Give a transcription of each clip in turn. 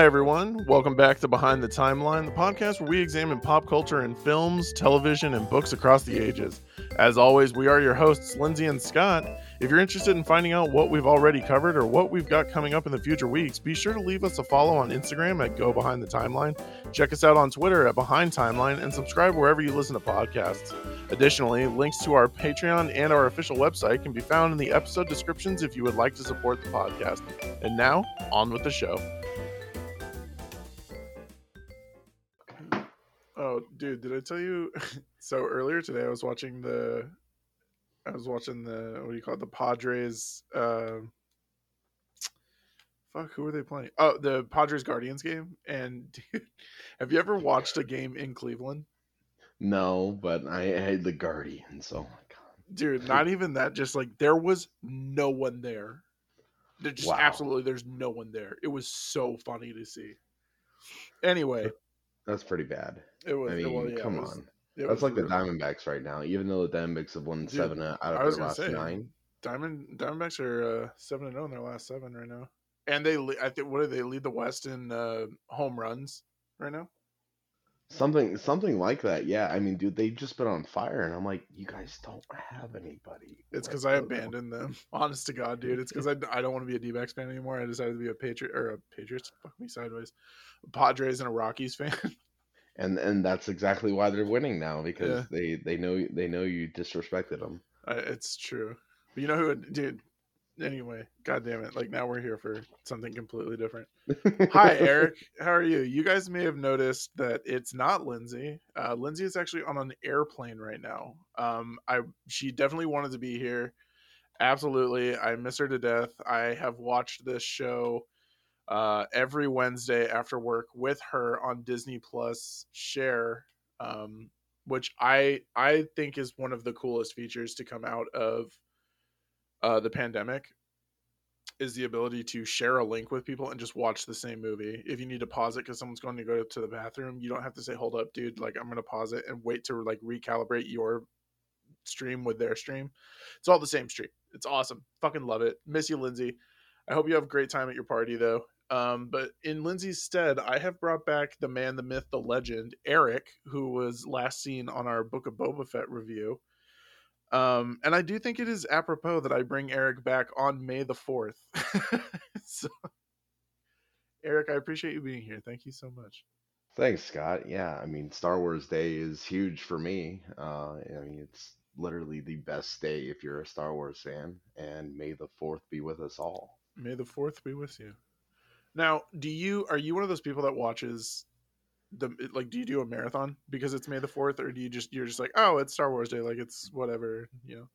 Hi, everyone. Welcome back to Behind the Timeline, the podcast where we examine pop culture in films, television, and books across the ages. As always, we are your hosts, Lindsay and Scott. If you're interested in finding out what we've already covered or what we've got coming up in the future weeks, be sure to leave us a follow on Instagram at Go Behind the Timeline. Check us out on Twitter at Behind Timeline and subscribe wherever you listen to podcasts. Additionally, links to our Patreon and our official website can be found in the episode descriptions if you would like to support the podcast. And now, on with the show. Oh, dude, did I tell you? So earlier today, I was watching the, I was watching the what do you call it? The Padres. Uh, fuck, who are they playing? Oh, the Padres Guardians game. And dude, have you ever watched a game in Cleveland? No, but I had the Guardians. Oh my god, Dude, not even that. Just like there was no one there. There just Wow. absolutely, there's no one there. It was so funny to see. Anyway, that's pretty bad. it was. I mean, was- yeah, come was- on. That's like the Diamondbacks right now. Even though the Diamondbacks have won Dude, seven out of their last say, nine. Diamond Diamondbacks are uh, seven and zero in their last seven right now, and they I think what do they lead the West in uh, home runs right now? Something, something like that. Yeah, I mean, dude, they've just been on fire, and I'm like, you guys don't have anybody. It's because I abandoned them. Honest to God, dude. It's because I, I don't want to be a D-backs fan anymore. I decided to be a Patriot or a Patriots. Fuck me sideways. Padres and a Rockies fan. and and that's exactly why they're winning now because Yeah. they they know they know you disrespected them. I, it's true. But you know who, dude? Anyway, God damn it! Like now we're here for something completely different. Hi, Erik. How are you? You guys may have noticed that it's not Lindsay. Uh, Lindsay is actually on an airplane right now. Um, I she definitely wanted to be here. Absolutely, I miss her to death. I have watched this show uh, every Wednesday after work with her on Disney Plus Share, um, which I I think is one of the coolest features to come out of uh, the pandemic is the ability to share a link with people and just watch the same movie. If you need to pause it because someone's going to go to the bathroom, you don't have to say, "Hold up, dude." Like I'm going to pause it and wait to like recalibrate your stream with their stream. It's all the same stream. It's awesome. Fucking love it. Miss you, Lindsay. I hope you have a great time at your party though. Um, but in Lindsay's stead, I have brought back the man, the myth, the legend, Erik, who was last seen on our Book of Boba Fett review. Um, and I do think it is apropos that I bring Erik back on May the 4th. so, Erik, I appreciate you being here. Thank you so much. Thanks, Scott. Yeah, I mean, Star Wars Day is huge for me. Uh, I mean, it's literally the best day if you're a Star Wars fan, and may the fourth be with us all. May the 4th be with you. Now, do you are you one of those people that watches the like do you do a marathon because it's May the 4th or do you just you're just like, "Oh, it's Star Wars Day, like it's whatever, you know?"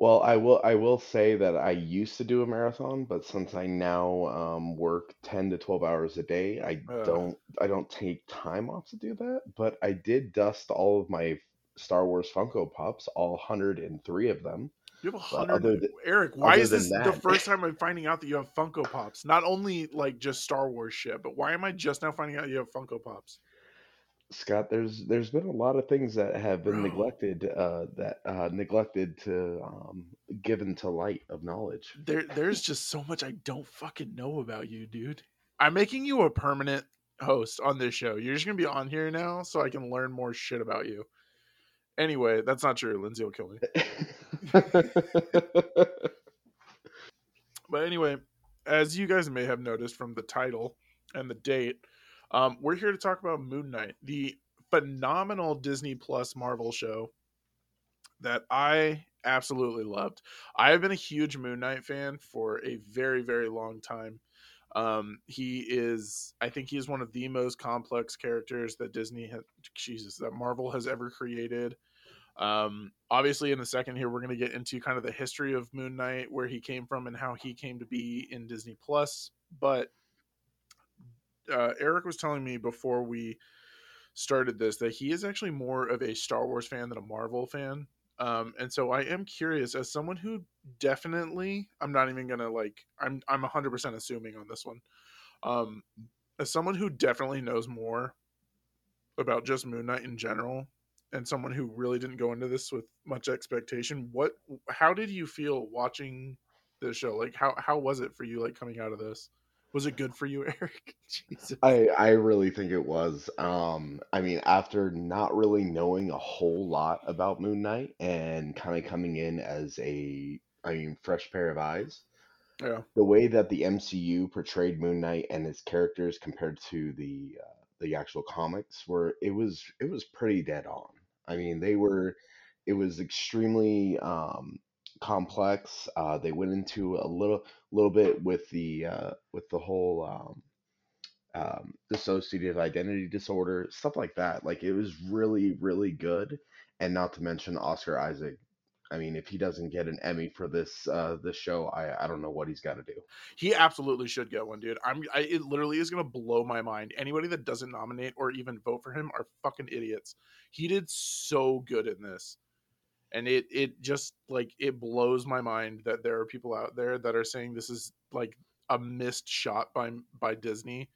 Well, I will. I will say that I used to do a marathon, but since I now um, work ten to twelve hours a day, I Ugh. don't. I don't take time off to do that. But I did dust all of my Star Wars Funko Pops, all hundred and three of them. You have a hundred. Erik, why is this than the first time I'm finding out that you have Funko Pops? Not only like just Star Wars shit, but why am I just now finding out you have Funko Pops? Scott, there's there's been a lot of things that have been Bro. neglected, uh, that uh, neglected to um, given to light of knowledge. There, there's just so much I don't fucking know about you, dude. I'm making you a permanent host on this show. You're just gonna be on here now, so I can learn more shit about you. Anyway, that's not true. Lindsay will kill me. But anyway, as you guys may have noticed from the title and the date, um, we're here to talk about Moon Knight, the phenomenal Disney Plus Marvel show that I absolutely loved. I have been a huge Moon Knight fan for a very, very long time. Um, he is, I think, he is one of the most complex characters that Disney has, Jesus, that Marvel has ever created. Um, obviously, in a second here, we're going to get into kind of the history of Moon Knight, where he came from, and how he came to be in Disney Plus. But uh, Erik was telling me before we started this that he is actually more of a Star Wars fan than a Marvel fan. Um, and so I am curious, as someone who definitely, I'm not even gonna like, I'm I'm 100% assuming on this one. Um, as someone who definitely knows more about just Moon Knight in general, and someone who really didn't go into this with much expectation, what, how did you feel watching the show? Like, how how was it for you, like coming out of this? Was it good for you, Erik? Jesus. I I really think it was. Um, I mean, after not really knowing a whole lot about Moon Knight and kind of coming in as a, I mean, fresh pair of eyes, Yeah. the way that the MCU portrayed Moon Knight and his characters compared to the uh, the actual comics were it was it was pretty dead on. I mean, they were it was extremely um, complex. Uh, they went into a little little bit with the uh, with the whole um, um, dissociative identity disorder, stuff like that. Like it was really really good, and not to mention Oscar Isaac. I mean, if he doesn't get an Emmy for this uh, this show, I I don't know what he's got to do. He absolutely should get one, dude. I'm. I, it literally is gonna blow my mind. Anybody that doesn't nominate or even vote for him are fucking idiots. He did so good in this, and it it just like it blows my mind that there are people out there that are saying this is like a missed shot by by Disney.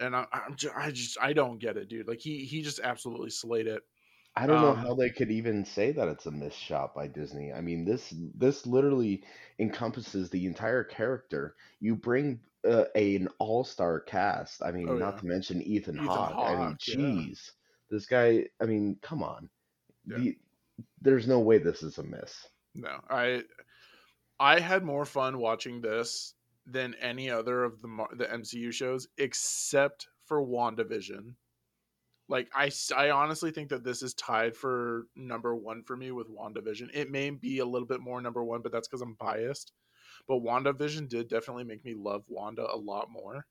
And I, I'm just, I just I don't get it, dude. Like he he just absolutely slayed it. I don't know Um, how they could even say that it's a missed shot by Disney. I mean, this this literally encompasses the entire character. You bring uh, a, an all-star cast. I mean, Oh not yeah, to mention Ethan Ethan Hawke. I mean, Hawke. Yeah, jeez, this guy. I mean, come on. yeah. The, there's no way this is a miss. No, I I had more fun watching this than any other of the the MCU shows except for WandaVision. Like I I honestly think that this is tied for number one for me with WandaVision. It may be a little bit more number one, but that's because I'm biased. But WandaVision did definitely make me love Wanda a lot more.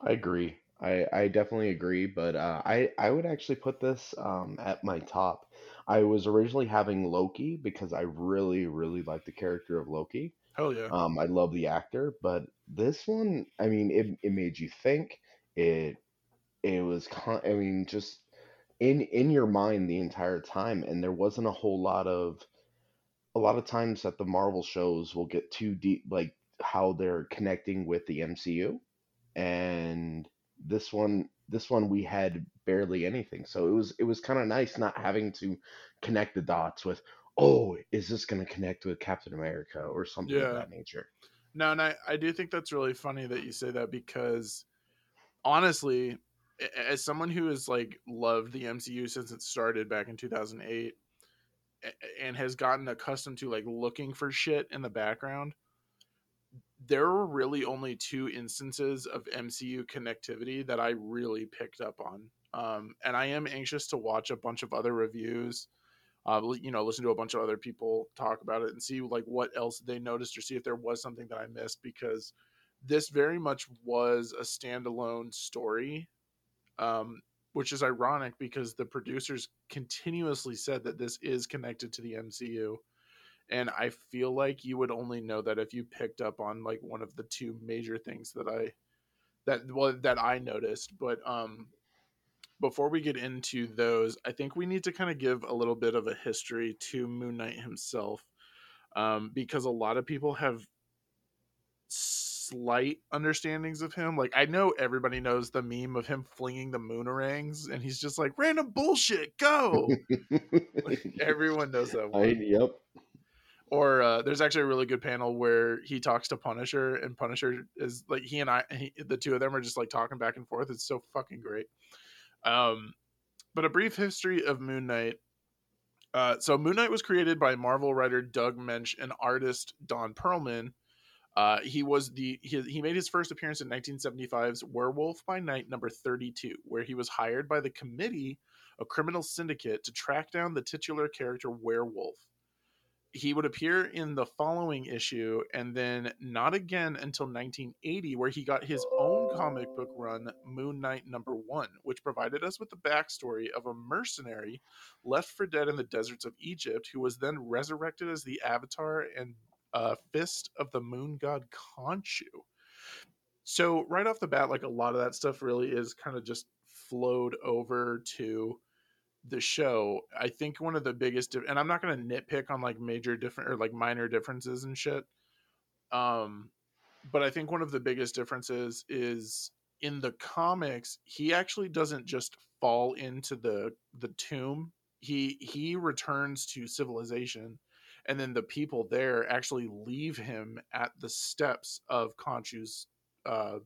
I agree. I, I definitely agree, but uh, I I would actually put this um, at my top. I was originally having Loki because I really really like the character of Loki. Hell yeah, Um, I love the actor, but this one, I mean, it it made you think. It it was, con- I mean, just in in your mind the entire time, and there wasn't a whole lot of a lot of times that the Marvel shows will get too deep, like how they're connecting with the MCU, and this one this one we had barely anything. So it was it was kind of nice not having to connect the dots with oh is this going to connect with captain america? or something of that nature. No, and I, I do think that's really funny that you say that because honestly, as someone who has like loved the MCU since it started back in 2008 and has gotten accustomed to like looking for shit in the background, there were really only two instances of MCU connectivity that I really picked up on. Um, and I am anxious to watch a bunch of other reviews uh, you know, listen to a bunch of other people talk about it and see like what else they noticed or see if there was something that I missed because this very much was a standalone story, um, which is ironic because the producers continuously said that this is connected to the MCU. And I feel like you would only know that if you picked up on like one of the two major things that I that well that I noticed. But um before we get into those, I think we need to kind of give a little bit of a history to Moon Knight himself, um, because a lot of people have slight understandings of him. Like I know everybody knows the meme of him flinging the moonarangs, and he's just like random bullshit, go. like everyone knows that I, one. yep Or uh, there's actually a really good panel where he talks to Punisher, and Punisher is like he and I, he, the two of them are just like talking back and forth. It's so fucking great. Um, but a brief history of Moon Knight. Uh, so Moon Knight was created by Marvel writer Doug Moench and artist Don Perlman. Uh, he was the he, he made his first appearance in 1975's Werewolf by Night number 32, where he was hired by the Committee, a criminal syndicate, to track down the titular character Werewolf. He would appear in the following issue and then not again until 1980, where he got his own comic book run, Moon Knight number one, which provided us with the backstory of a mercenary left for dead in the deserts of Egypt, who was then resurrected as the avatar and uh, fist of the moon god Khonshu. So right off the bat, like a lot of that stuff really is kind of just flowed over to the show. I think one of the biggest, and I'm not going to nitpick on like major different or like minor differences and shit. Um, but I think one of the biggest differences is in the comics, he actually doesn't just fall into the the tomb. He he returns to civilization and then the people there actually leave him at the steps of Khonshu's uh,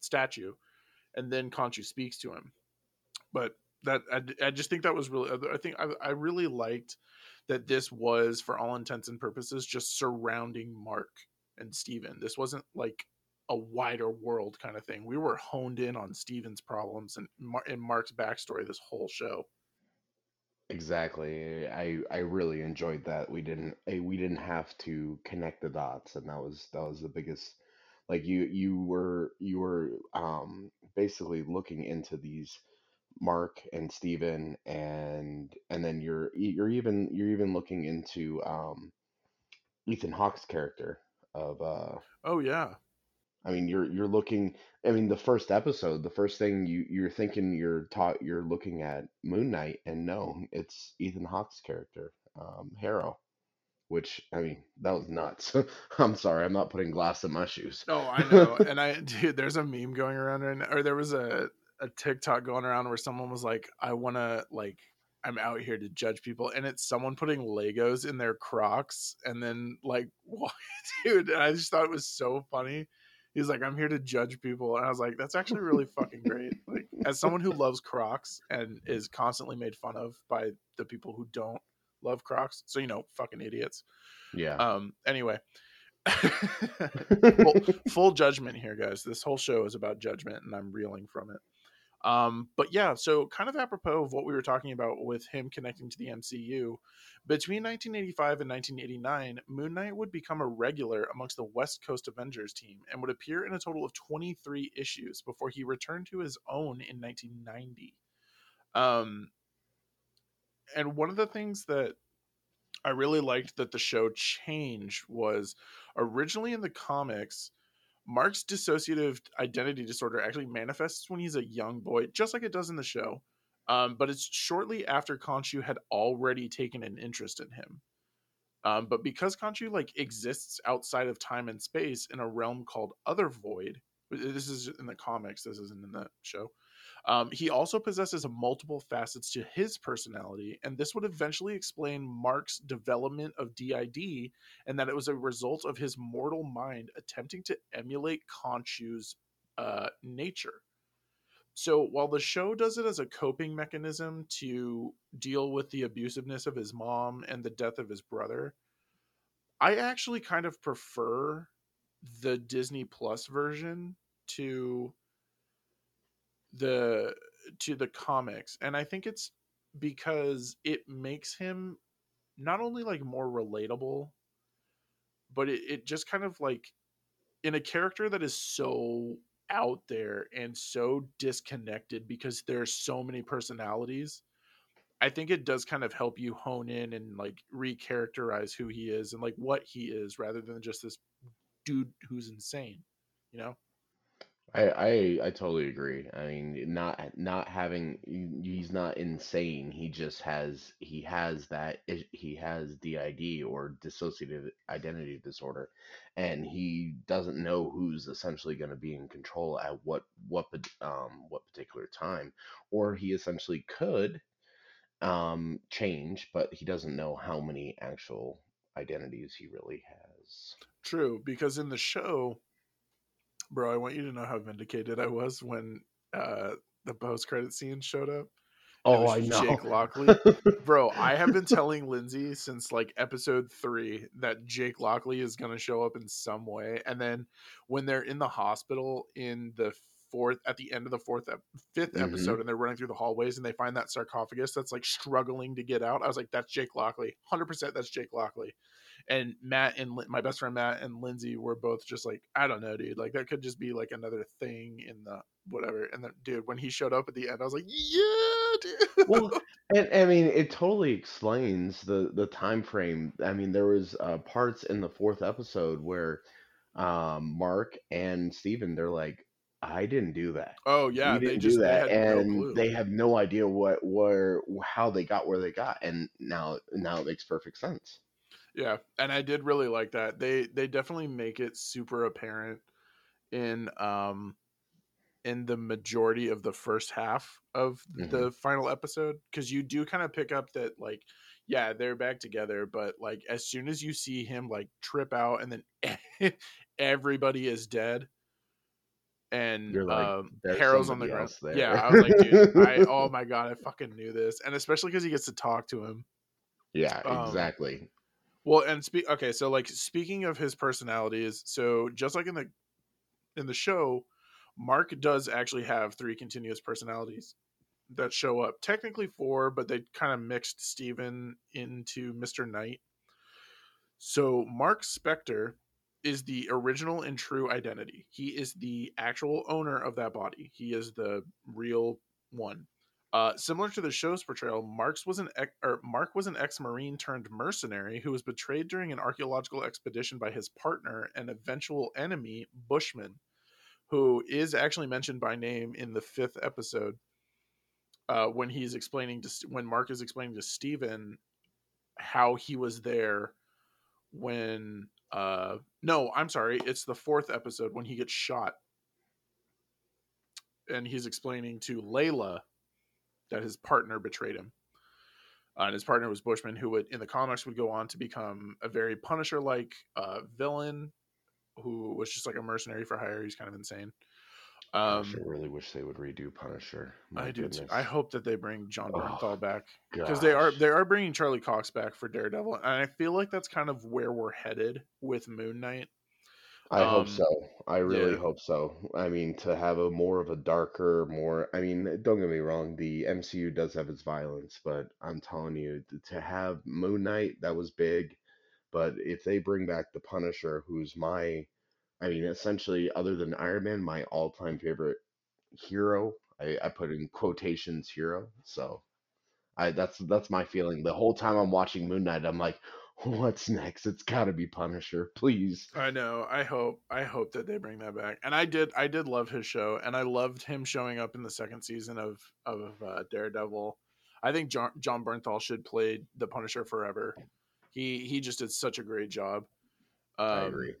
statue, and then Khonshu speaks to him. But that I, I just think that was really I think I, I really liked that this was for all intents and purposes just surrounding Mark and Steven. This wasn't like a wider world kind of thing. We were honed in on Steven's problems and Mar- and Mark's backstory this whole show. Exactly. I I really enjoyed that. We didn't eh, we didn't have to connect the dots, and that was that was the biggest. Like you you were you were um basically looking into these Mark and Steven and and then you're you're even you're even looking into um Ethan Hawke's character of uh Oh yeah. I mean you're you're looking I mean the first episode the first thing you you're thinking you're taught you're looking at Moon Knight and no it's Ethan Hawke's character um Harrow which I mean that was nuts I'm sorry I'm not putting glass in my shoes Oh, I know. and I dude, there's a meme going around right now, or there was a a TikTok going around where someone was like, I want to like I'm out here to judge people, and it's someone putting Legos in their Crocs, and then like, what, dude? I just thought it was so funny. He's like, I'm here to judge people, and I was like, that's actually really fucking great. Like, as someone who loves Crocs and is constantly made fun of by the people who don't love Crocs, so you know, fucking idiots. yeah Um. Anyway. full, full judgment here, guys. This whole show is about judgment, and I'm reeling from it. Um, but yeah, so kind of apropos of what we were talking about with him connecting to the MCU, between 1985 and 1989, Moon Knight would become a regular amongst the West Coast Avengers team and would appear in a total of 23 issues before he returned to his own in 1990. Um, and one of the things that I really liked that the show changed was originally in the comics, Mark's dissociative identity disorder actually manifests when he's a young boy, just like it does in the show. Um, but it's shortly after Khonshu had already taken an interest in him. Um, but because Khonshu like exists outside of time and space in a realm called Other Void, this is in the comics, this isn't in the show. Um, he also possesses multiple facets to his personality, and this would eventually explain Mark's development of DID and that it was a result of his mortal mind attempting to emulate Khonshu's uh, nature. So while the show does it as a coping mechanism to deal with the abusiveness of his mom and the death of his brother, I actually kind of prefer the Disney Plus version to the to the comics and i think it's because it makes him not only like more relatable but it, it just kind of like in a character that is so out there and so disconnected because there's so many personalities i think it does kind of help you hone in and like recharacterize who he is and like what he is rather than just this dude who's insane you know I, I I totally agree. I mean, not not having he's not insane. He just has he has that he has DID or dissociative identity disorder, and he doesn't know who's essentially going to be in control at what what um what particular time, or he essentially could um change, but he doesn't know how many actual identities he really has. true because in the show bro i want you to know how vindicated i was when uh the post-credit scene showed up Oh, I know. jake lockley bro i have been telling lindsay since like episode three that jake lockley is going to show up in some way and then when they're in the hospital in the fourth at the end of the fourth ep- 5th Mhm. episode and they're running through the hallways and they find that sarcophagus that's like struggling to get out i was like that's jake lockley 100% that's jake lockley and Matt and my best friend Matt and Lindsay were both just like, I don't know, dude. Like that could just be like another thing in the whatever. And then, dude, when he showed up at the end, I was like, yeah, dude. Well, and I mean, it totally explains the the time frame. I mean, there was uh, parts in the fourth episode where um, Mark and Steven, they're like, "I didn't do that. oh yeah, we they didn't just do they that," had and clue. they have no idea what where how they got where they got, and now now it makes perfect sense. Yeah, and I did really like that. They they definitely make it super apparent in um in the majority of the first half of Mhm. the final episode because you do kind of pick up that like yeah, they're back together. But like, as soon as you see him like trip out, and then everybody is dead, and You're like, um, "There's Harrow's on the ground. there." Yeah, I was like, dude, I oh my god, I fucking knew this, and especially because he gets to talk to him. Yeah, Um, exactly. Well, and speak okay, so like speaking of his personalities, so just like in the in the show, Mark does actually have three continuous personalities that show up. Technically four, but they kind of mixed Steven into Mr. Knight. So Mark Spector is the original and true identity. He is the actual owner of that body. He is the real one. Uh, similar to the show's portrayal, Marx was an ex- or Mark was an ex-marine turned mercenary who was betrayed during an archaeological expedition by his partner and eventual enemy Bushman, who is actually mentioned by name in the fifth episode uh, when he's explaining to when Mark is explaining to Steven how he was there when uh no i'm sorry it's the fourth episode when he gets shot. And he's explaining to layla that his partner betrayed him uh, and his partner was bushman who would in the comics would go on to become a very punisher like uh villain who was just like a mercenary for hire he's kind of insane um I really wish they would redo Punisher. My i do too. i hope that they bring john Oh, bernthal back because they are they are bringing Charlie Cox back for Daredevil, and I feel like that's kind of where we're headed with Moon Knight. I hope um, so. I really yeah. hope so. I mean, to have a more of a darker, more. I mean, don't get me wrong. The MCU does have its violence, but I'm telling you, to have Moon Knight, that was big. But if they bring back the Punisher, who's my, I mean, essentially, other than Iron Man, my all-time favorite hero. I, I put in quotations hero. So I that's that's my feeling. The whole time I'm watching Moon Knight, I'm like, what's next? It's got to be Punisher, please. I know. I hope. I hope that they bring that back. And I did. I did love his show, and I loved him showing up in the second season of of uh, Daredevil. I think John, Jon Bernthal should play the Punisher forever. He he just did such a great job. Um, I agree.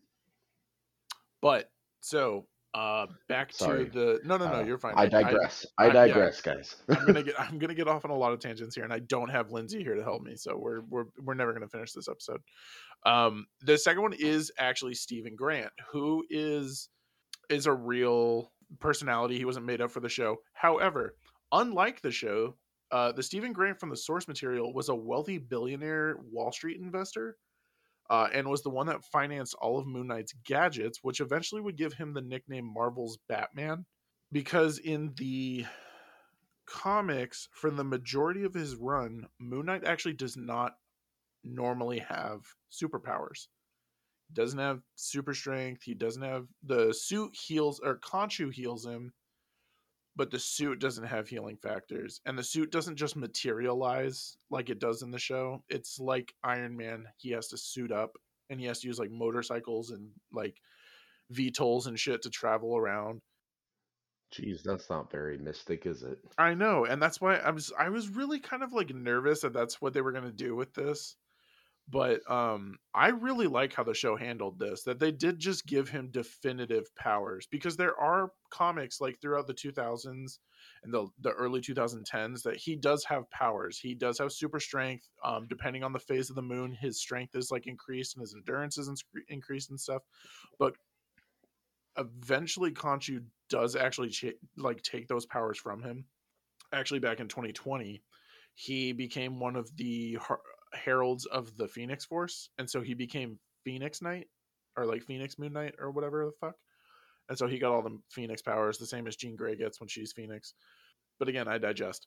But so uh, back Sorry. to the no no no Uh, you're fine. I digress. I, I- yeah. digress, guys. I'm gonna get I'm gonna get off on a lot of tangents here, and I don't have Lindsay here to help me, so we're we're we're never gonna finish this episode. Um, the second one is actually Stephen Grant, who is is a real personality. He wasn't made up for the show. However, unlike the show, uh, the Stephen Grant from the source material was a wealthy billionaire Wall Street investor. Uh, and was the one that financed all of Moon Knight's gadgets, which eventually would give him the nickname Marvel's Batman. Because in the comics for the majority of his run, Moon Knight actually does not normally have superpowers. He doesn't have super strength. He doesn't have the suit heals or Khonshu heals him, but the suit doesn't have healing factors. And the suit doesn't just materialize like it does in the show. It's like Iron Man. He has to suit up and he has to use like motorcycles and like VTOLs and shit to travel around. Jeez, that's not very mystic, is it? I know, and that's why I was I was really kind of like nervous that that's what they were going to do with this. But um I really like how the show handled this that they did just give him definitive powers because there are comics like throughout the 2000s and the the early 2010s that he does have powers. He does have super strength um depending on the phase of the moon his strength is like increased and his endurance is inscre- increased and stuff. But eventually Khonshu does actually ch- like take those powers from him. Actually, back in 2020, he became one of the heralds of the Phoenix Force, and so he became Phoenix Knight or like Phoenix Moon Knight or whatever the fuck. And so he got all the Phoenix powers, the same as Jean Grey gets when she's Phoenix. But again, I digest.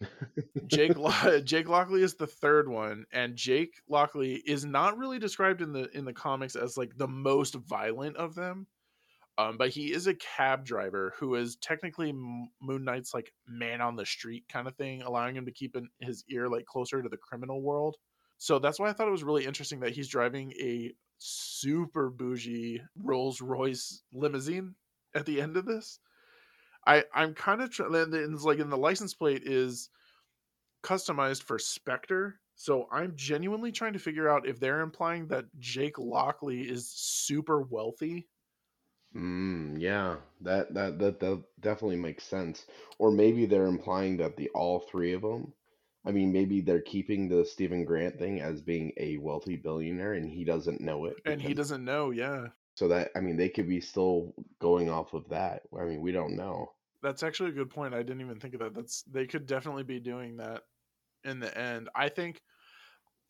Jake Lo- Jake Lockley is the third one, and Jake Lockley is not really described in the in the comics as like the most violent of them. Um, but he is a cab driver who is technically Moon Knight's like man on the street kind of thing, allowing him to keep in his ear like closer to the criminal world. So that's why I thought it was really interesting that he's driving a super bougie Rolls Royce limousine at the end of this. I I'm kind of tr- and it's like in the license plate is customized for Spector. So I'm genuinely trying to figure out if they're implying that Jake Lockley is super wealthy Mm, yeah, that, that that that definitely makes sense. Or maybe they're implying that the all three of them I mean, maybe they're keeping the Stephen Grant thing as being a wealthy billionaire, and he doesn't know it. And he because- doesn't know, yeah. So that I mean, they could be still going off of that. I mean, we don't know. That's actually a good point. I didn't even think of that. That's they could definitely be doing that in the end. I think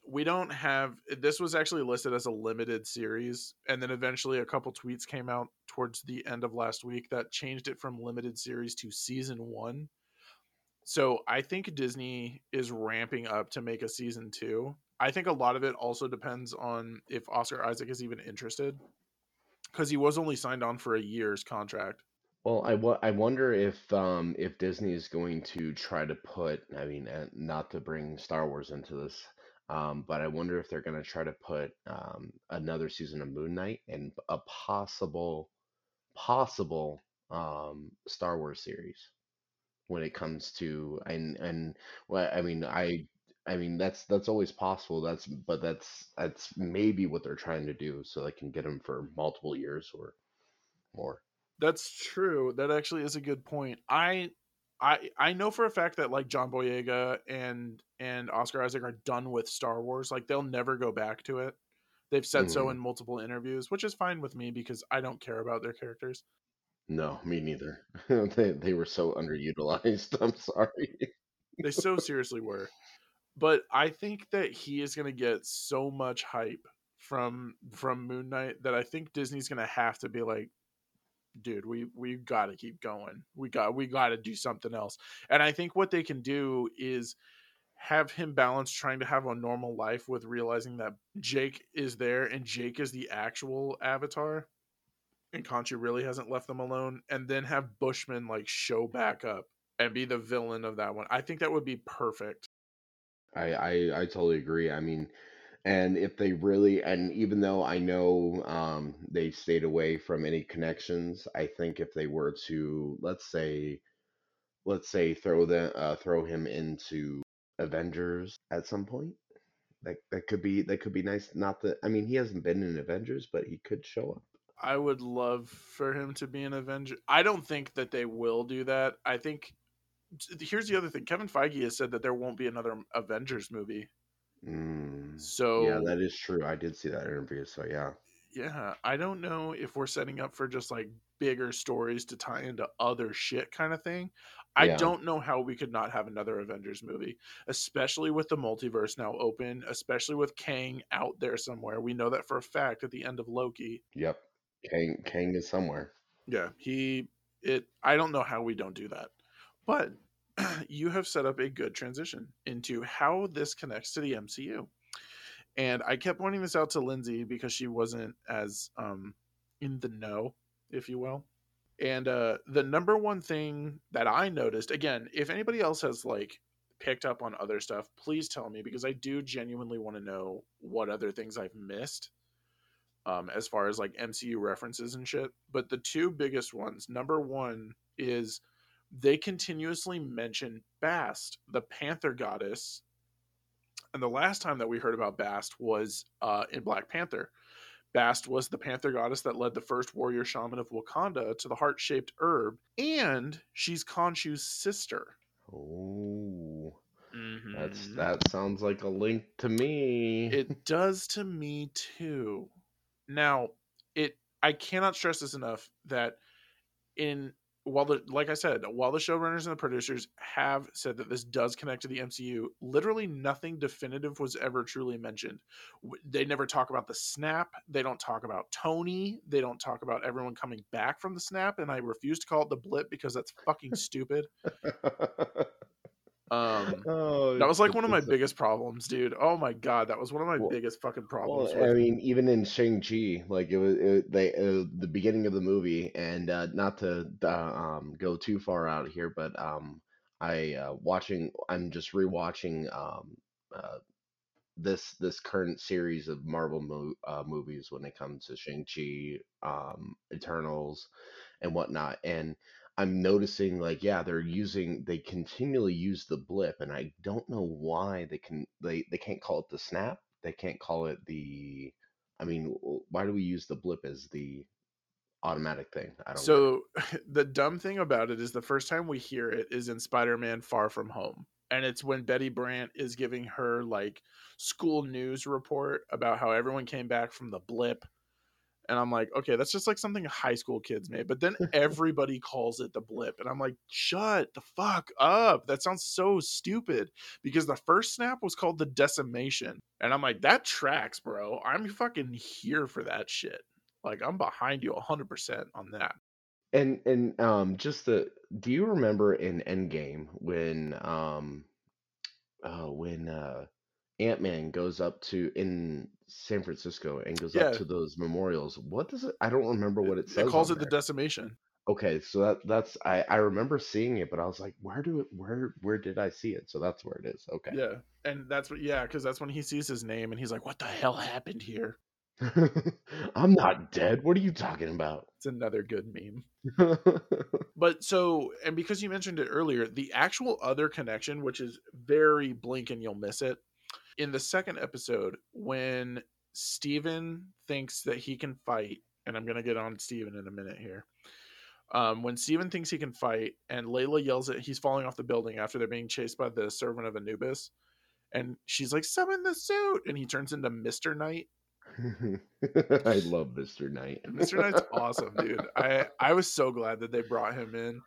we don't have this was actually listed as a limited series and then eventually a couple tweets came out towards the end of last week that changed it from limited series to season 1. So I think Disney is ramping up to make a season 2. I think a lot of it also depends on if Oscar Isaac is even interested cuz he was only signed on for a year's contract. Well, I, I wonder if um if Disney is going to try to put. I mean, uh, not to bring Star Wars into this, um, but I wonder if they're going to try to put um another season of Moon Knight and a possible possible um Star Wars series when it comes to and and well, I mean, I I mean that's that's always possible. That's but that's that's maybe what they're trying to do so they can get them for multiple years or more. That's true. That actually is a good point. I I I know for a fact that like John Boyega and and Oscar Isaac are done with Star Wars. Like they'll never go back to it. They've said so Mhm. in multiple interviews, which is fine with me because I don't care about their characters. No, me neither. they they were so underutilized. I'm sorry. They so seriously were. But I think that he is going to get so much hype from from Moon Knight that I think Disney's going to have to be like dude, we we got to keep going. We got we got to do something else. And I think what they can do is have him balance trying to have a normal life with realizing that Jake is there and Jake is the actual avatar and Khonshu really hasn't left them alone and then have Bushman like show back up and be the villain of that one. I think that would be perfect. I, I I totally agree. I mean, and if they really and even though I know um they stayed away from any connections, I think if they were to let's say let's say throw the uh, throw him into Avengers at some point, that that could be that could be nice. Not that I mean he hasn't been in Avengers, but he could show up. I would love for him to be an Avenger. I don't think that they will do that. I think here's the other thing. Kevin Feige has said that there won't be another Avengers movie. Mm. So Yeah, that is true. I did see that interview, so yeah. yeah, I don't know if we're setting up for just like bigger stories to tie into other shit kind of thing. I Yeah. don't know how we could not have another Avengers movie, especially with the multiverse now open, especially with Kang out there somewhere. We know that for a fact at the end of Loki. Yep. Kang Kang is somewhere. Yeah, he it I don't know how we don't do that. But you have set up a good transition into how this connects to the MCU. And I kept pointing this out to Lindsay because she wasn't as um in the know, if you will. And uh the number one thing that I noticed, again, if anybody else has like picked up on other stuff, please tell me because I do genuinely want to know what other things I've missed um, as far as like MCU references and shit. But the two biggest ones, number one is they continuously mention Bast, the Panther goddess. And the last time that we heard about Bast was uh, in Black Panther. Bast was the Panther goddess that led the first warrior shaman of Wakanda to the heart shaped herb, and she's Khonshu's sister. Oh, that's Mhm. that sounds like a link to me. it does to me too now it i cannot stress this enough that in while the like i said while the showrunners and the producers have said that this does connect to the mcu literally nothing definitive was ever truly mentioned. They never talk about the snap they don't talk about tony they don't talk about everyone coming back from the snap and i refuse to call it the blip because that's fucking stupid um oh, that was like one of my biggest problems dude oh my god that was one of my Well- biggest fucking Well, problems I with mean, even in Shang Chi, like it was it, they uh, the beginning of the movie, and uh, not to uh, um, go too far out here, but um, I uh, watching. I'm just rewatching um, uh, this this current series of Marvel mo- uh, movies when it comes to Shang Chi, um, Eternals, and whatnot, and I'm noticing like yeah, they're using they continually use the blip, and I don't know why they can they they can't call it the snap, they can't call it the. I mean, why do we use the blip as the automatic thing? I don't. So the dumb thing about it is the first time we hear it is in Spider-Man Far From Home. and it's when Betty Brant is giving her like school news report about how everyone came back from the blip. And I'm like, okay, that's just like something high school kids made. But then everybody calls it the blip. And I'm like, shut the fuck up. That sounds so stupid. Because the first snap was called the decimation. And I'm like, that tracks, bro. I'm fucking here for that shit. Like, I'm behind you 100% on that. And and um just the do you remember in Endgame when um uh when uh Ant-Man goes up to in San Francisco and goes up to those memorials. What does it I don't remember what it It says It calls it the decimation. Okay, so that that's I I remember seeing it, but I was like, where do it where where did I see it? So that's where it is. Okay. Yeah. And that's what, yeah, because that's when he sees his name and he's like, what the hell happened here? I'm not dead. What are you talking about? It's another good meme. But so, and because you mentioned it earlier, the actual other connection, which is very blink and you'll miss it, in the second episode, when Steven thinks that he can fight, and I'm going to get on Steven in a minute here. Um, when Steven thinks he can fight, and Layla yells at he's falling off the building after they're being chased by the servant of Anubis, and she's like, Summon the suit! And he turns into Mr. Knight. I love Mr. Knight. Mr. Knight's awesome, dude. I, I was so glad that they brought him in.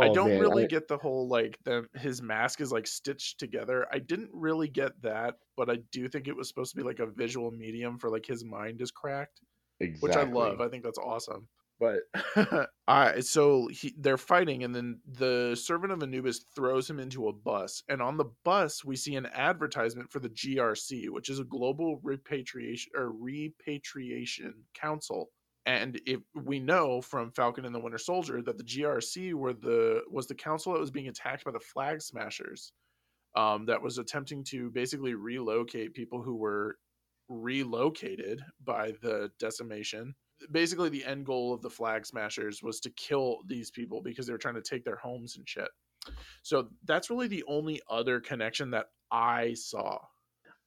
I Oh don't man, really I- get the whole like the his mask is like stitched together. I didn't really get that, but I do think it was supposed to be like a visual medium for like his mind is cracked, exactly. which I love. I think that's awesome. But I so he they're fighting and then the servant of Anubis throws him into a bus and on the bus we see an advertisement for the GRC, which is a global repatriation or repatriation council and if we know from Falcon and the Winter Soldier that the GRC were the was the council that was being attacked by the Flag Smashers, um, that was attempting to basically relocate people who were relocated by the decimation. Basically, the end goal of the Flag Smashers was to kill these people because they were trying to take their homes and shit. So that's really the only other connection that I saw.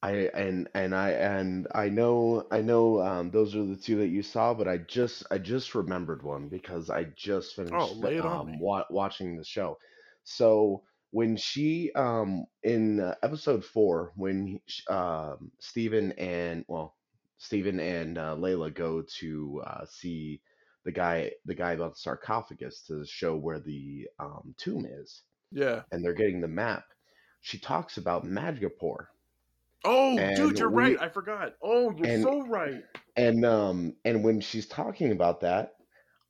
I and and I and I know I know um, those are the two that you saw, but I just I just remembered one because I just finished lay it on me. um, wa- watching the show. So when she um in uh, episode four when he- sh- um Stephen and well Stephen and uh, Layla go to uh, see the guy the guy about the sarcophagus to show where the um, tomb is, Yeah. and they're getting the map. She talks about Madripoor. Oh, And dude, you're we- right. I forgot. Oh, you're and- so right. And um and when she's talking about that,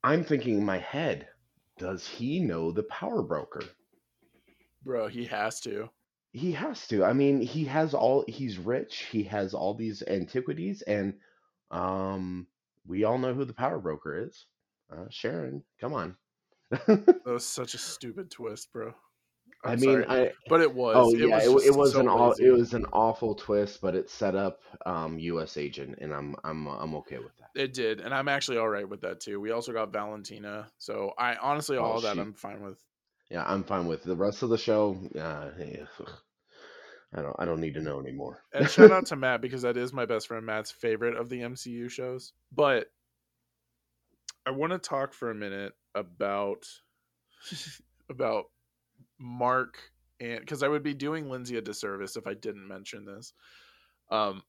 I'm thinking in my head, does he know the power broker? Bro, he has to. He has to. I mean, he has all he's rich, he has all these antiquities and um we all know who the power broker is. Uh Sharon, come on. That was such a stupid twist, bro. I I'm mean, sorry. I but it was. oh it yeah, was, it, it was so an lazy. it was an awful twist, but it set up um US agent and I'm I'm I'm okay with that. It did, and I'm actually all right with that too. We also got Valentina, so I honestly Oh, all of that she- I'm fine with. Yeah, I'm fine with the rest of the show. Uh, yeah, I don't I don't need to know anymore. And shout out to Matt because that is my best friend Matt's favorite of the MCU shows. But I want to talk for a minute about about Mark and because I would be doing Lindsay a disservice if I didn't mention this. Um,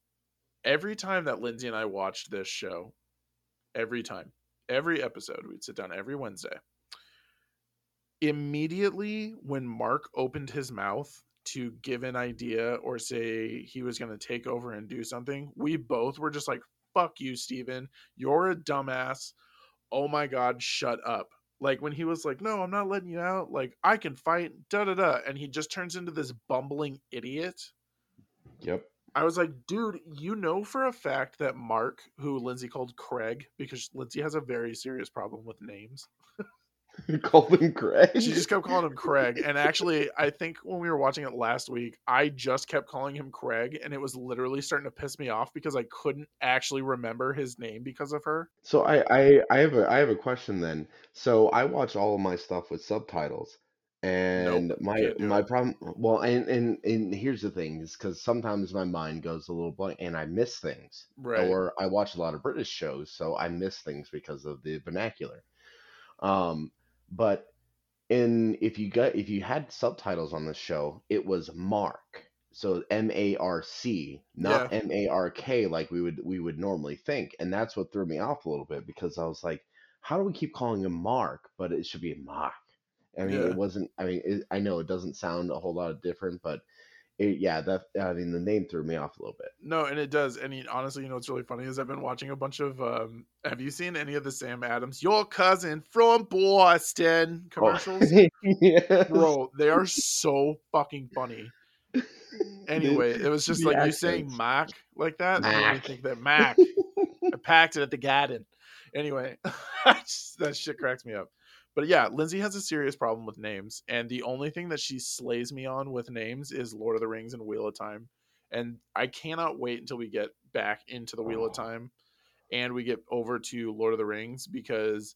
every time that Lindsay and I watched this show, every time, every episode, we'd sit down every Wednesday. Immediately when Mark opened his mouth to give an idea or say he was going to take over and do something, we both were just like, fuck you, Steven. You're a dumbass. Oh my God, shut up. Like when he was like, no, I'm not letting you out. Like, I can fight, da da da. And he just turns into this bumbling idiot. Yep. I was like, dude, you know for a fact that Mark, who Lindsay called Craig, because Lindsay has a very serious problem with names. Called him Craig. She just kept calling him Craig. And actually, I think when we were watching it last week, I just kept calling him Craig, and it was literally starting to piss me off because I couldn't actually remember his name because of her. So I, I I have a I have a question then. So I watch all of my stuff with subtitles, and my my it. problem. Well, and and and here's the thing is because sometimes my mind goes a little blank and I miss things, Right. or I watch a lot of British shows, so I miss things because of the vernacular. Um, but in if you got if you had subtitles on this show, it was Marc. So M A R C, not. M A R K like we would we would normally think. And that's what threw me off a little bit because I was like, how do we keep calling him Mark, but it should be Marc? I mean, Yeah. it wasn't. I mean, it, I know it doesn't sound a whole lot different, but it, yeah, that I mean, the name threw me off a little bit. No, and it does. And he, honestly, you know what's really funny is I've been watching a bunch of. Um, have you seen any of the Sam Adams, your cousin from Boston commercials? Oh, yes. Bro, they are so fucking funny. Anyway, it was just the like you saying. Mac like that. Mac. think that Mac. I packed it at the garden. Anyway, that shit cracks me up. But yeah, Lindsay has a serious problem with names, and the only thing that she slays me on with names is Lord of the Rings and Wheel of Time. And I cannot wait until we get back into the Wheel of. Time and we get over to Lord of the Rings because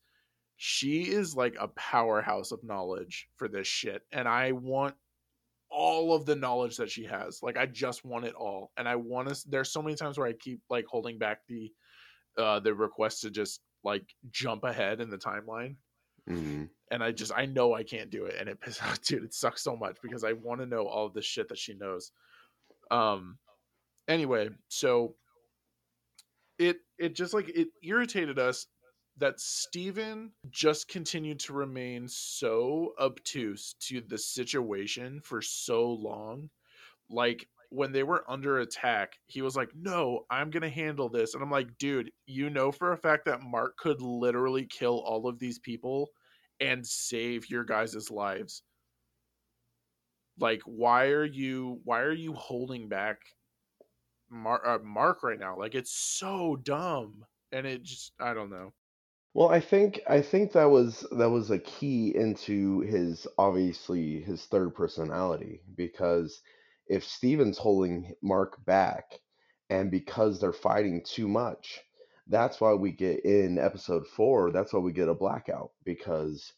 she is like a powerhouse of knowledge for this shit. And I want all of the knowledge that she has. Like I just want it all. And I want to there's so many times where I keep like holding back the uh the request to just like jump ahead in the timeline Mhm. and I just I know I can't do it, and it dude, it sucks so much because I want to know all of the shit that she knows. Um, anyway, so it it just like it irritated us that Steven just continued to remain so obtuse to the situation for so long. Like when they were under attack, he was like, No, I'm going to handle this. And I'm like, Dude, you know for a fact that Marc could literally kill all of these people and save your guys' lives. Like, why are you why are you holding back Marc, uh, Marc right now? Like, it's so dumb, and it just I don't know. Well, I think I think that was that was a key into his obviously his third personality because if Steven's holding Marc back and because they're fighting too much, that's why we get in episode 4, that's why we get a blackout because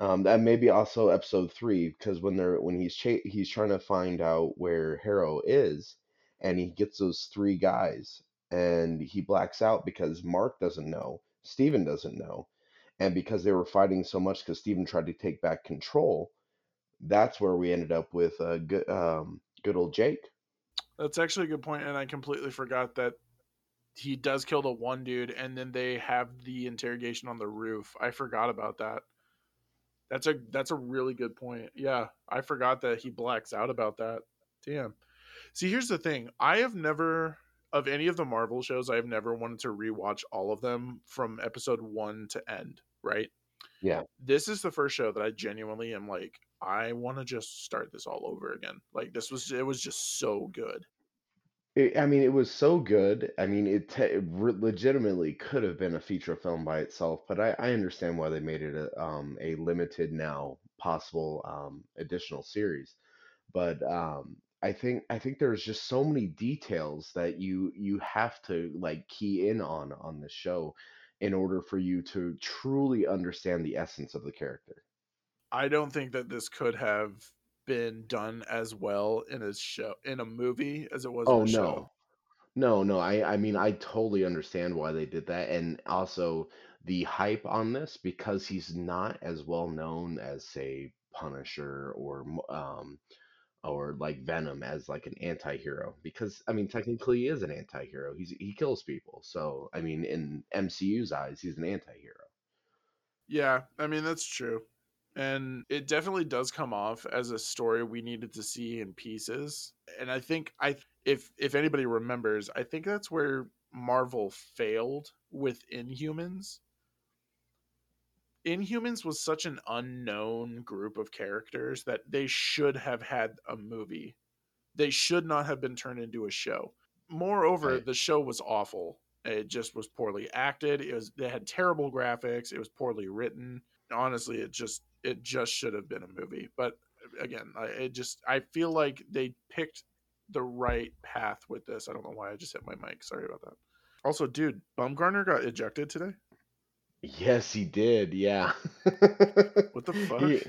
um that maybe also episode 3 because when they're when he's cha- he's trying to find out where Harrow is and he gets those three guys and he blacks out because Marc doesn't know, Steven doesn't know, and because they were fighting so much because Steven tried to take back control, that's where we ended up with a good um, good old Jake. That's actually a good point, and I completely forgot that he does kill the one dude, and then they have the interrogation on the roof. I forgot about that. That's a that's a really good point. Yeah, I forgot that he blacks out about that. Damn. See, here's the thing. I have never of any of the Marvel shows, I've never wanted to rewatch all of them from episode 1 to end, right? Yeah. This is the first show that I genuinely am like I want to just start this all over again. Like this was it was just so good. It, I mean, it was so good. I mean, it, te- it re- legitimately could have been a feature film by itself, but I, I understand why they made it a, um, a limited now possible um, additional series. But um, I think I think there's just so many details that you you have to like key in on on the show in order for you to truly understand the essence of the character. I don't think that this could have been done as well in a show in a movie as it was Oh in a show. no. No, no, I I mean I totally understand why they did that and also the hype on this because he's not as well known as say Punisher or um or like Venom as like an anti-hero because I mean technically he is an anti-hero. He's he kills people. So I mean in MCU's eyes he's an anti-hero. Yeah, I mean that's true. And it definitely does come off as a story we needed to see in pieces. And I think I if if anybody remembers, I think that's where Marvel failed with Inhumans. Inhumans was such an unknown group of characters that they should have had a movie. They should not have been turned into a show. Moreover, Right. the show was awful. It just was poorly acted. It was it had terrible graphics. It was poorly written. Honestly, it just it just should have been a movie. But again, I it just I feel like they picked the right path with this. I don't know why I just hit my mic. Sorry about that. Also, dude, Bumgarner got ejected today. Yes, he did. Yeah. What the fuck? He,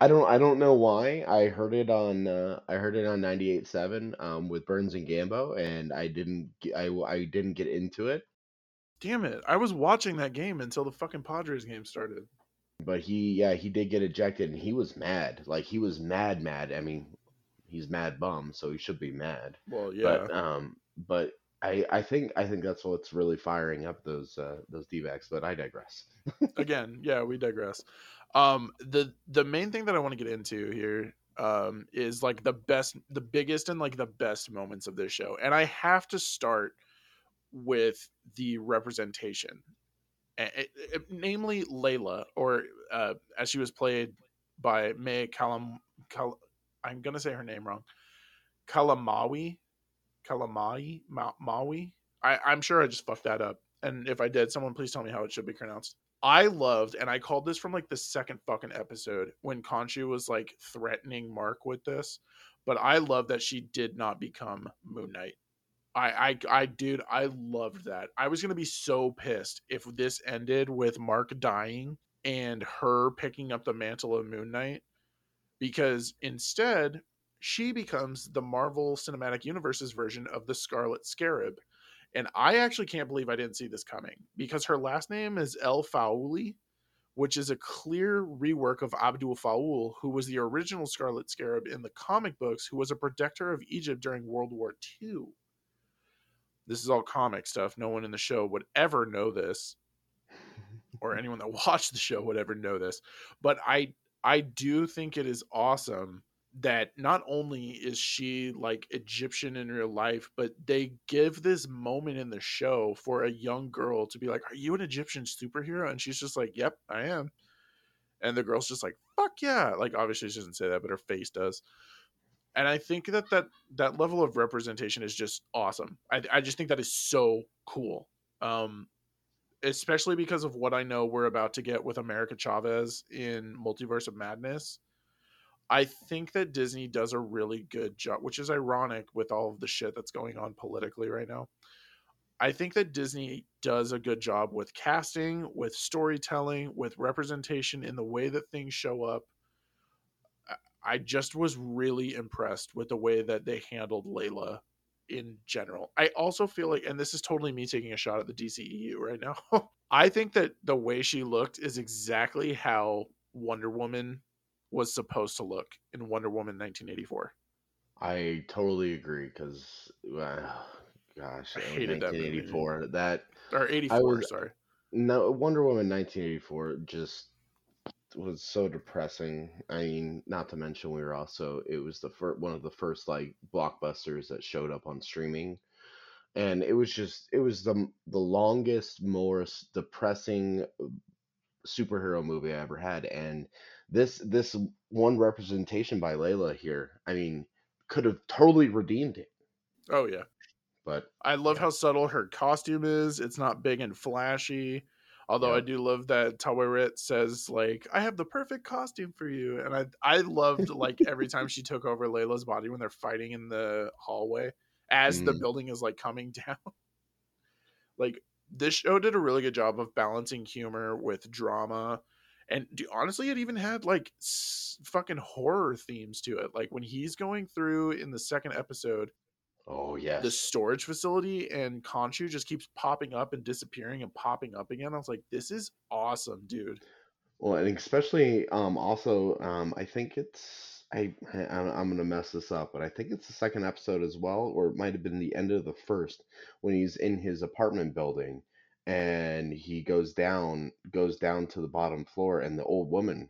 I don't I don't know why. I heard it on uh, I heard it on 98.7 um with Burns and Gambo and I didn't I I didn't get into it. Damn it! I was watching that game until the fucking Padres game started. But he yeah he did get ejected and he was mad like he was mad mad i mean he's mad bum so he should be mad Well, yeah. but um but i i think i think that's what's really firing up those uh those d-backs but i digress Again, yeah, we digress. Um, the the main thing that I want to get into here um is like the best the biggest and like the best moments of this show. And I have to start with the representation. Namely Layla, or uh, as she was played by May Kalam, Kal, I'm gonna say her name wrong. Kalamawi, Kalamai, Ma- Maui. I, I'm sure I just fucked that up. And if I did, someone please tell me how it should be pronounced. I loved, and I called this from like the second fucking episode when Khonshu was like threatening Marc with this. But I love that she did not become Moon Knight. I, I, I, dude, I loved that. I was gonna be so pissed if this ended with Marc dying and her picking up the mantle of Moon Knight, because instead she becomes the Marvel Cinematic Universe's version of the Scarlet Scarab. And I actually can't believe I didn't see this coming because her last name is El-Faouly, which is a clear rework of Abdul Faoul, who was the original Scarlet Scarab in the comic books, who was a protector of Egypt during World War II. This is all comic stuff. No one in the show would ever know this, or anyone that watched the show would ever know this. But I I do think it is awesome that not only is she like Egyptian in real life, but they give this moment in the show for a young girl to be like, Are you an Egyptian superhero? And she's just like, Yep, I am. And the girl's just like, Fuck yeah. Like, obviously, she doesn't say that, but her face does. And I think that that, that level of representation is just awesome. I, I just think that is so cool. Um, especially because of what I know we're about to get with America Chavez in Multiverse of Madness. I think that Disney does a really good job, which is ironic with all of the shit that's going on politically right now. I think that Disney does a good job with casting, with storytelling, with representation in the way that things show up. I just was really impressed with the way that they handled Layla in general. I also feel like, and this is totally me taking a shot at the DCEU right now. I think that the way she looked is exactly how Wonder Woman was supposed to look in Wonder Woman 1984. I totally agree because, uh, gosh, I hated that movie, 1984. That, Or 84, was- sorry. no Wonder Woman 1984 just was so depressing. I mean, not to mention we were also it was the first one of the first like blockbusters that showed up on streaming, and it was just it was the the longest, most depressing uh, superhero movie I ever had, and this this one representation by Layla here, I mean, could have totally redeemed it, Oh, yeah. but I love Yeah. how subtle her costume is. It's not big and flashy. Although I do love that Taweret says like, "I have the perfect costume for you," and I I loved like every time she took over Layla's body when they're fighting in the hallway as the Mm. building is like coming down. like this show did a really good job of balancing humor with drama, and do, honestly, it even had like s- fucking horror themes to it. Like when he's going through in the second episode oh yes, the storage facility and Khonshu just keeps popping up and disappearing and popping up again. I was like, this is awesome, dude. Well, and especially um also um I think it's I I- I'm I'm gonna mess this up, but I think it's the second episode as well, or it might have been the end of the first when he's in his apartment building and he goes down goes down to the bottom floor and the old woman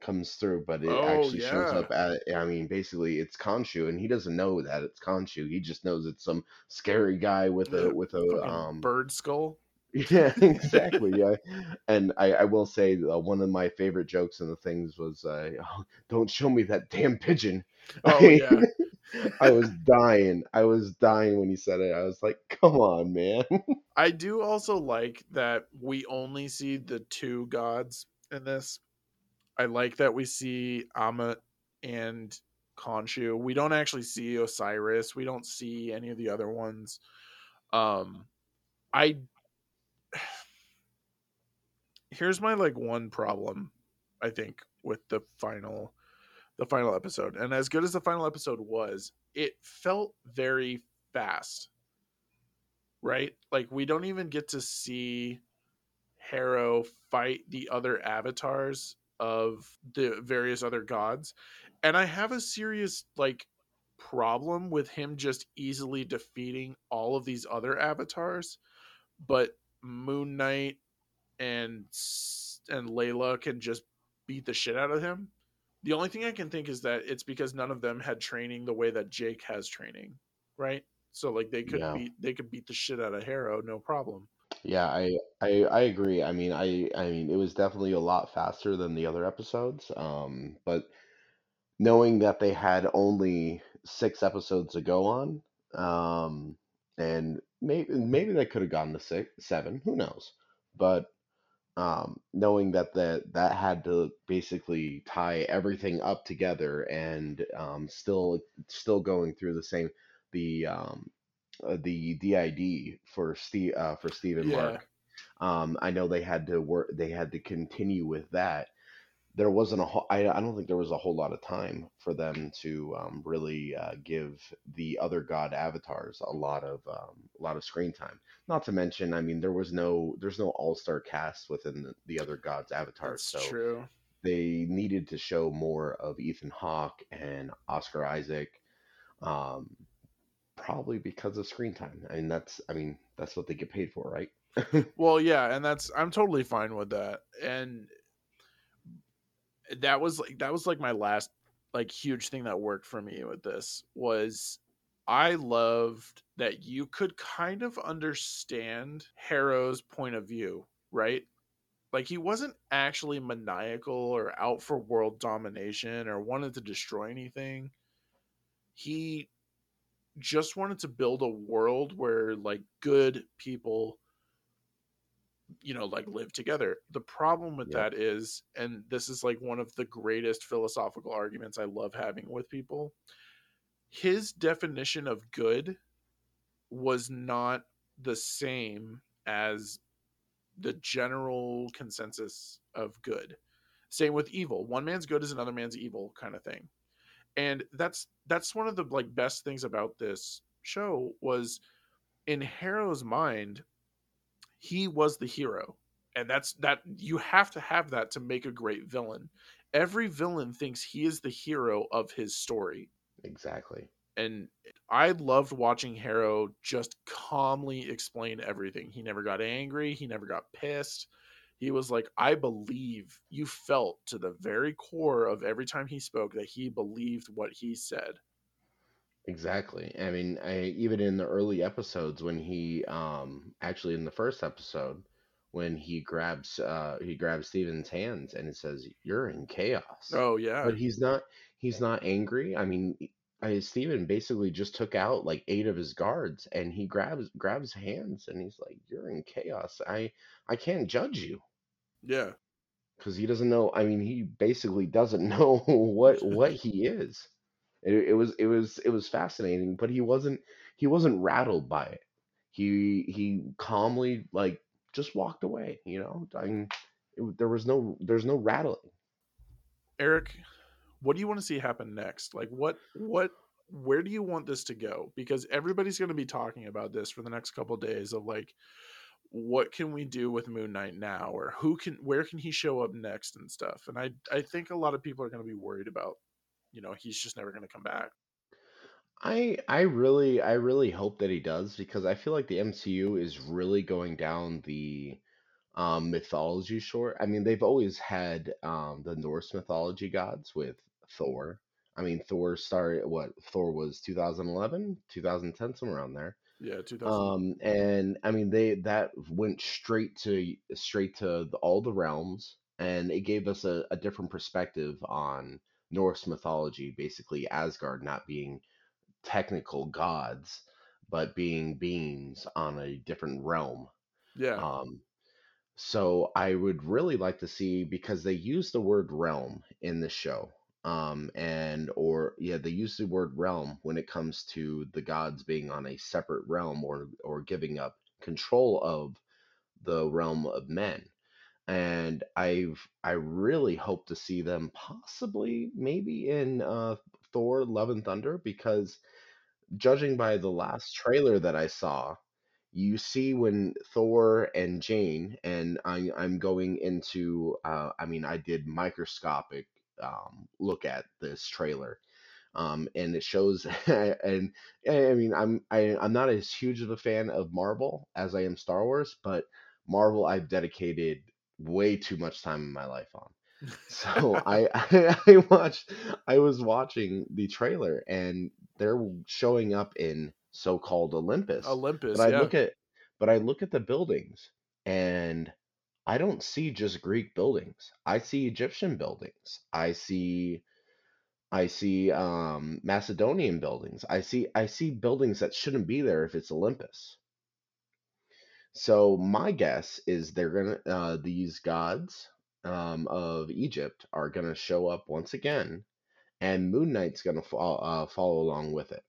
comes through, but it Oh, actually shows up at I mean basically it's Khonshu and he doesn't know that it's Khonshu. He just knows it's some scary guy with a with a um bird skull. yeah, exactly. Yeah, and I, I will say uh, one of my favorite jokes in the things was, uh, "Oh, "Don't show me that damn pigeon." Oh I, yeah. I was dying. I was dying when he said it. I was like, "Come on, man!" I do also like that we only see the two gods in this. I like that we see Ammit and Khonshu. We don't actually see Osiris. We don't see any of the other ones. Um I here's my like one problem I think with the final the final episode. And as good as the final episode was, it felt very fast. Right? Like we don't even get to see Harrow fight the other avatars of the various other gods. And I have a serious like problem with him just easily defeating all of these other avatars, but Moon Knight and and Layla can just beat the shit out of him. The only thing I can think is that it's because none of them had training the way that Jake has training, right? So like they could Yeah. beat they could beat the shit out of Harrow, no problem. Yeah, I, I I agree. I mean, I I mean, it was definitely a lot faster than the other episodes. Um, but knowing that they had only six episodes to go on, um, and maybe maybe they could have gone to six, seven, who knows? But um, knowing that that that had to basically tie everything up together and um, still still going through the same the um, uh, the DID for Steve uh, for Steve and Yeah. Marc. Um, I know they had to work. They had to continue with that. There wasn't a whole. I, I don't think there was a whole lot of time for them to um, really uh, give the other god avatars a lot of um, a lot of screen time. Not to mention, I mean, there was no there's no all star cast within the, the other gods avatars, That's so true. they needed to show more of Ethan Hawke and Oscar Isaac, um, probably because of screen time. I mean, that's I mean that's what they get paid for, right? Well, yeah, and that's I'm totally fine with that. And that was like that was like my last like huge thing that worked for me with this was I loved that you could kind of understand Harrow's point of view, right? Like he wasn't actually maniacal or out for world domination or wanted to destroy anything. He just wanted to build a world where like good people you know like live together. The problem with Yeah. that is and this is like one of the greatest philosophical arguments i love having with people his definition of good was not the same as the general consensus of good. Same with evil. One man's good is another man's evil kind of thing and that's that's one of the like best things about this show was in harrow's mind he was the hero and that's that you have to have that to make a great villain. Every villain thinks he is the hero of his story. Exactly. and i loved watching harrow just calmly explain everything. He never got angry. He never got pissed he was like i believe you felt to the very core of every time he spoke that he believed what he said Exactly. I mean, I even in the early episodes when he um actually in the first episode when he grabs uh he grabs Steven's hands and it says you're in chaos. oh yeah But he's not he's not angry. I mean, I, Steven basically just took out like eight of his guards and he grabs grabs hands and he's like you're in chaos. I I can't judge you yeah because he doesn't know. I mean, he basically doesn't know what what he is. It, it was it was it was fascinating, but he wasn't he wasn't rattled by it. He he calmly like just walked away. You know, I mean, it, there was no there's no rattling. Erik, what do you want to see happen next? Like what what where do you want this to go? Because everybody's going to be talking about this for the next couple days of like what can we do with Moon Knight now or who can where can he show up next and stuff. And I I think a lot of people are going to be worried about you know, he's just never going to come back. I I really I really hope that he does because I feel like the MCU is really going down the um, mythology short. I mean, they've always had um, the Norse mythology gods with Thor. I mean, Thor started what Thor was 2011, 2010, somewhere around there. Yeah, 2000. Um, and I mean, they that went straight to straight to the, all the realms, and it gave us a, a different perspective on Norse mythology. Basically, Asgard not being technical gods, but being beings on a different realm. yeah. Um, so I would really like to see because they use the word realm in the show. Um, and or yeah, they use the word realm when it comes to the gods being on a separate realm or or giving up control of the realm of men. And I've I really hope to see them possibly maybe in uh Thor Love and Thunder because judging by the last trailer that I saw, you see when Thor and Jane and I, I'm going into uh, I mean I did microscopic um, look at this trailer um, and it shows and I mean I'm I, I'm not as huge of a fan of Marvel as I am Star Wars, but Marvel I've dedicated way too much time in my life on. So I, I I watched I was watching the trailer and they're showing up in so-called Olympus. Olympus, But I yeah. look at but I look at the buildings and I don't see just Greek buildings. I see Egyptian buildings. I see I see um, Macedonian buildings. I see I see buildings that shouldn't be there if it's Olympus. So my guess is they're gonna uh, these gods um, of Egypt are gonna show up once again, and Moon Knight's gonna fo- uh, follow along with it.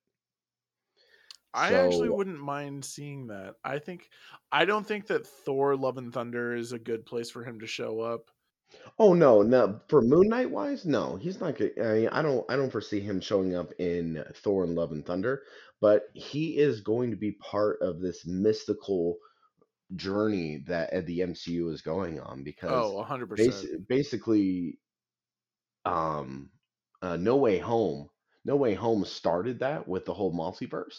I actually wouldn't mind seeing that. I think I don't think that Thor Love and Thunder is a good place for him to show up. Oh no, no. For Moon Knight wise, no, he's not good. I mean, I don't, I don't foresee him showing up in Thor and Love and Thunder, but he is going to be part of this mystical journey that uh, the MCU is going on because Oh, 100%. basi- basically, um, uh, No Way Home, No Way Home started that with the whole multiverse,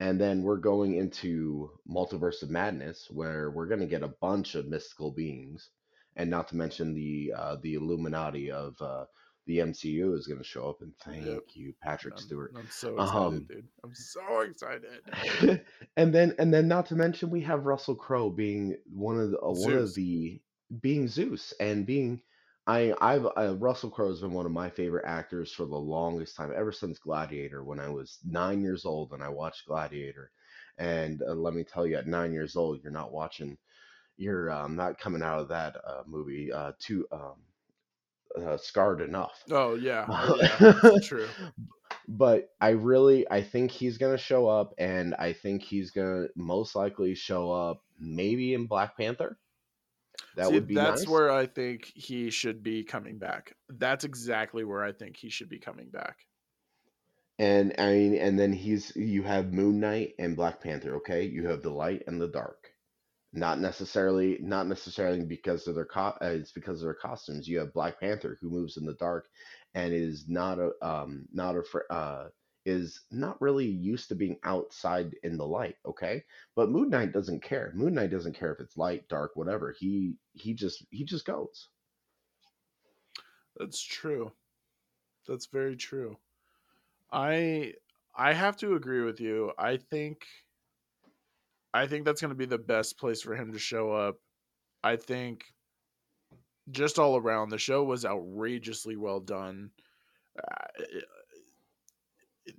and then we're going into Multiverse of Madness where we're going to get a bunch of mystical beings, and not to mention the uh, the Illuminati of uh, the MCU is going to show up. And thank Yep. you, Patrick I'm, Stewart. I'm so excited, Um, dude. I'm so excited. and then and then not to mention we have Russell Crowe being one of the uh, one of the being Zeus and being I I've uh, Russell Crowe has been one of my favorite actors for the longest time ever since Gladiator when I was 9 years old and I watched Gladiator and uh, let me tell you at 9 years old you're not watching you're um, not coming out of that uh, movie uh, too um, uh, scarred enough Oh, yeah. Oh, yeah. That's true. but I really I think he's gonna show up, and I think he's gonna most likely show up maybe in Black Panther. That See, would be that's nice. where I think he should be coming back. That's exactly where I think he should be coming back. And I mean, and then he's you have Moon Knight and Black Panther. Okay, you have the light and the dark. Not necessarily, not necessarily because of their co- uh, it's because of their costumes. You have Black Panther who moves in the dark and is not a um not a uh is not really used to being outside in the light. Okay, but Moon Knight doesn't care. Moon Knight doesn't care if it's light, dark, whatever. He he just he just goes. That's true. That's very true. I I have to agree with you. I think I think that's going to be the best place for him to show up. I think just all around the show was outrageously well done. Uh,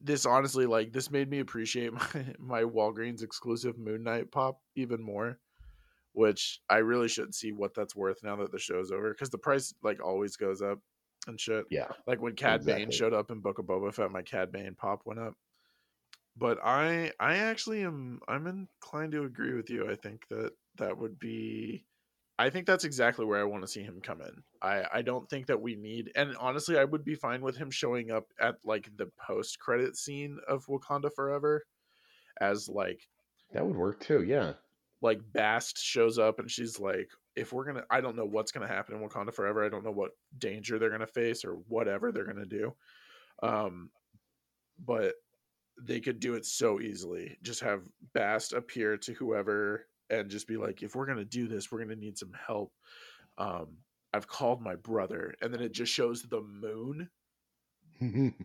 this honestly like this made me appreciate my my Walgreens exclusive Moon Knight pop even more, which I really should see what that's worth now that the show's over because the price like always goes up and shit. Yeah, Like when Cad Bane showed up in Book of Boba Fett, my Cad Bane pop went up. But I I actually am I'm inclined to agree with you. I think that that would be I think that's exactly where I want to see him come in. I I don't think that we need and honestly I would be fine with him showing up at like the post credit scene of Wakanda Forever as like that would work too. Yeah, like Bast shows up and she's like, if we're gonna, I don't know what's gonna happen in Wakanda Forever. I don't know what danger they're gonna face or whatever they're gonna do. Um, but they could do it so easily. Just have Bast appear to whoever and just be like, if we're gonna do this, we're gonna need some help. Um, I've called my brother, and then it just shows the moon.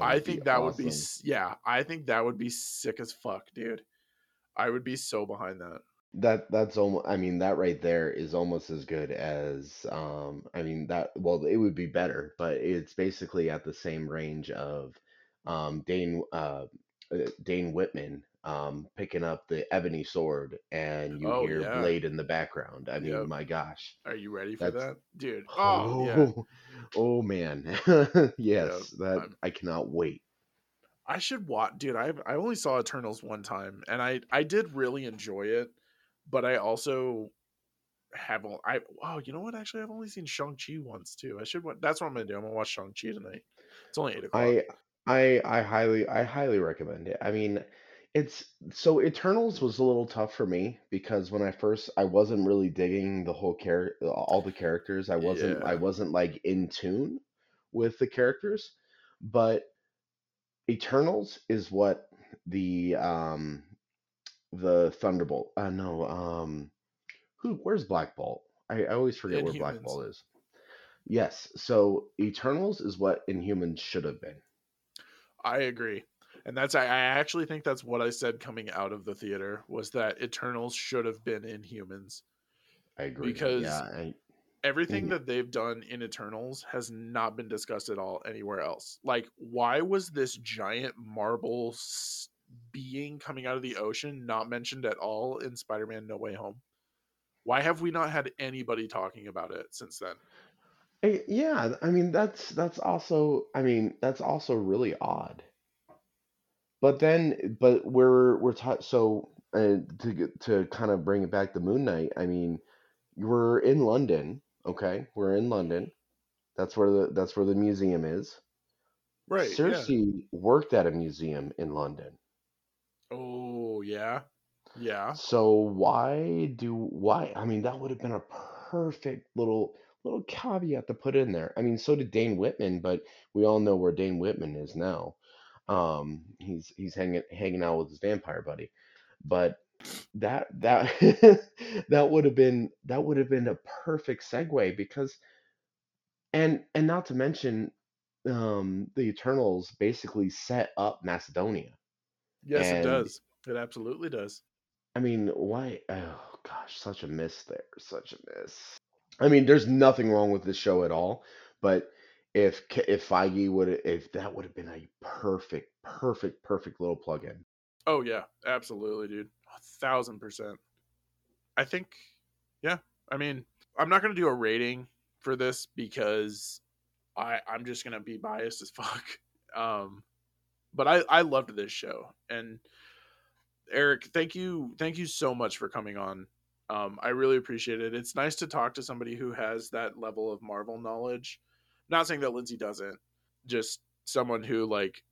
I think that would be, yeah, I think that would be sick as fuck, dude. I would be so behind that. That that's almost I mean that right there is almost as good as um I mean that well it would be better but it's basically at the same range of um Dane uh uh, Dane Whitman um picking up the ebony sword and you Oh, hear yeah. Blade in the background. I mean Yep. my gosh. Are you ready for that, dude? Oh, yeah. Oh, oh man. yes, that I'm- I cannot wait. I should watch, dude. I I only saw Eternals one time, and I I did really enjoy it, but I also have I oh you know what? Actually, I've only seen Shang Chi once too. I should. That's what I'm gonna do. I'm gonna watch Shang Chi tonight. It's only eight o'clock. I I I highly I highly recommend it. I mean, It's so Eternals was a little tough for me because when I first I wasn't really digging the whole char all the characters. I wasn't I wasn't like in tune with the characters, but Eternals is what the um the Thunderbolt. Uh no, um who where's Black Bolt? I, I always forget where Black Bolt is. Yes, so Eternals is what Inhumans should have been. I agree. And that's I, actually think that's what I said coming out of the theater was that Eternals should have been Inhumans. I agree. Because yeah, I, Everything Mhm. that they've done in Eternals has not been discussed at all anywhere else. Like, why was this giant marble being coming out of the ocean not mentioned at all in Spider-Man: No Way Home? Why have we not had anybody talking about it since then? Yeah, I mean that's that's also I mean that's also really odd. But then, but we're we're taught so uh, to get, to kind of bring it back to Moon Knight. I mean, we're in London, okay? We're in London. That's where the that's where the museum is. Right? Yeah. Sersi worked at a museum in London. Oh yeah, yeah. So why do why? I mean, that would have been a perfect little little caveat to put in there. I mean, so did Dane Whitman, but we all know where Dane Whitman is now. Um, he's he's hanging hanging out with his vampire buddy. But that that that would have been that would have been a perfect segue because and and not to mention um the Eternals basically set up Macedonia. Yes, it does. It absolutely does. I mean, why? Oh gosh, such a miss there. Such a miss. I mean, there's nothing wrong with this show at all, but if if Feige would if that would have been a perfect, perfect, perfect little plug-in. Oh yeah, absolutely, dude. A thousand percent. I think, yeah. I mean, I'm not gonna do a rating for this because I I'm just gonna be biased as fuck. Um, but I I loved this show, and Erik, thank you thank you so much for coming on. Um, I really appreciate it. It's nice to talk to somebody who has that level of Marvel knowledge. Not saying that Lindsay doesn't, just someone who like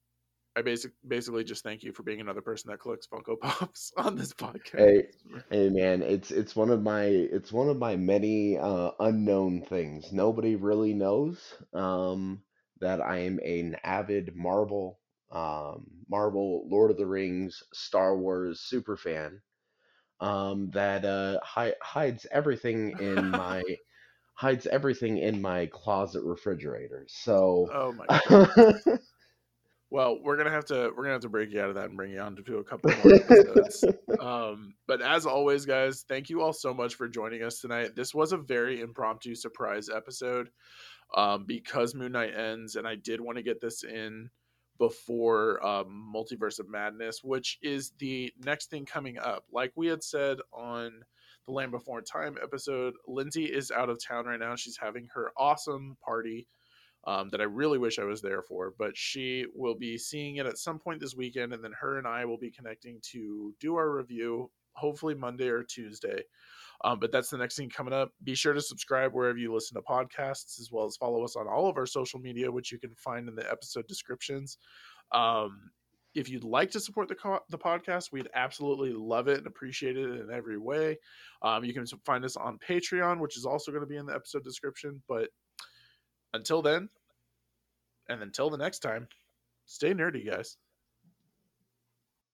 I basic basically just thank you for being another person that collects Funko Pops on this podcast. Hey, hey man, it's it's one of my it's one of my many uh, unknown things. Nobody really knows um, that I am an avid Marvel, um, Marvel, Lord of the Rings, Star Wars super fan. Um, that uh, hi- hides everything in my hides everything in my closet refrigerator. So, oh my god. Well, we're gonna have to we're gonna have to break you out of that and bring you on to do a couple more episodes. um, but as always, guys, thank you all so much for joining us tonight. This was a very impromptu surprise episode um, because Moon Knight ends, and I did want to get this in before um, Multiverse of Madness, which is the next thing coming up. Like we had said on the Land Before Time episode, Lindsay is out of town right now. She's having her awesome party um, that I really wish I was there for. But she will be seeing it at some point this weekend, and then her and I will be connecting to do our review, hopefully Monday or Tuesday. Um, but that's the next thing coming up. Be sure to subscribe wherever you listen to podcasts, as well as follow us on all of our social media, which you can find in the episode descriptions. Um, if you'd like to support the co- the podcast, we'd absolutely love it and appreciate it in every way. Um, you can find us on Patreon, which is also going to be in the episode description. But until then, and until the next time, stay nerdy, guys.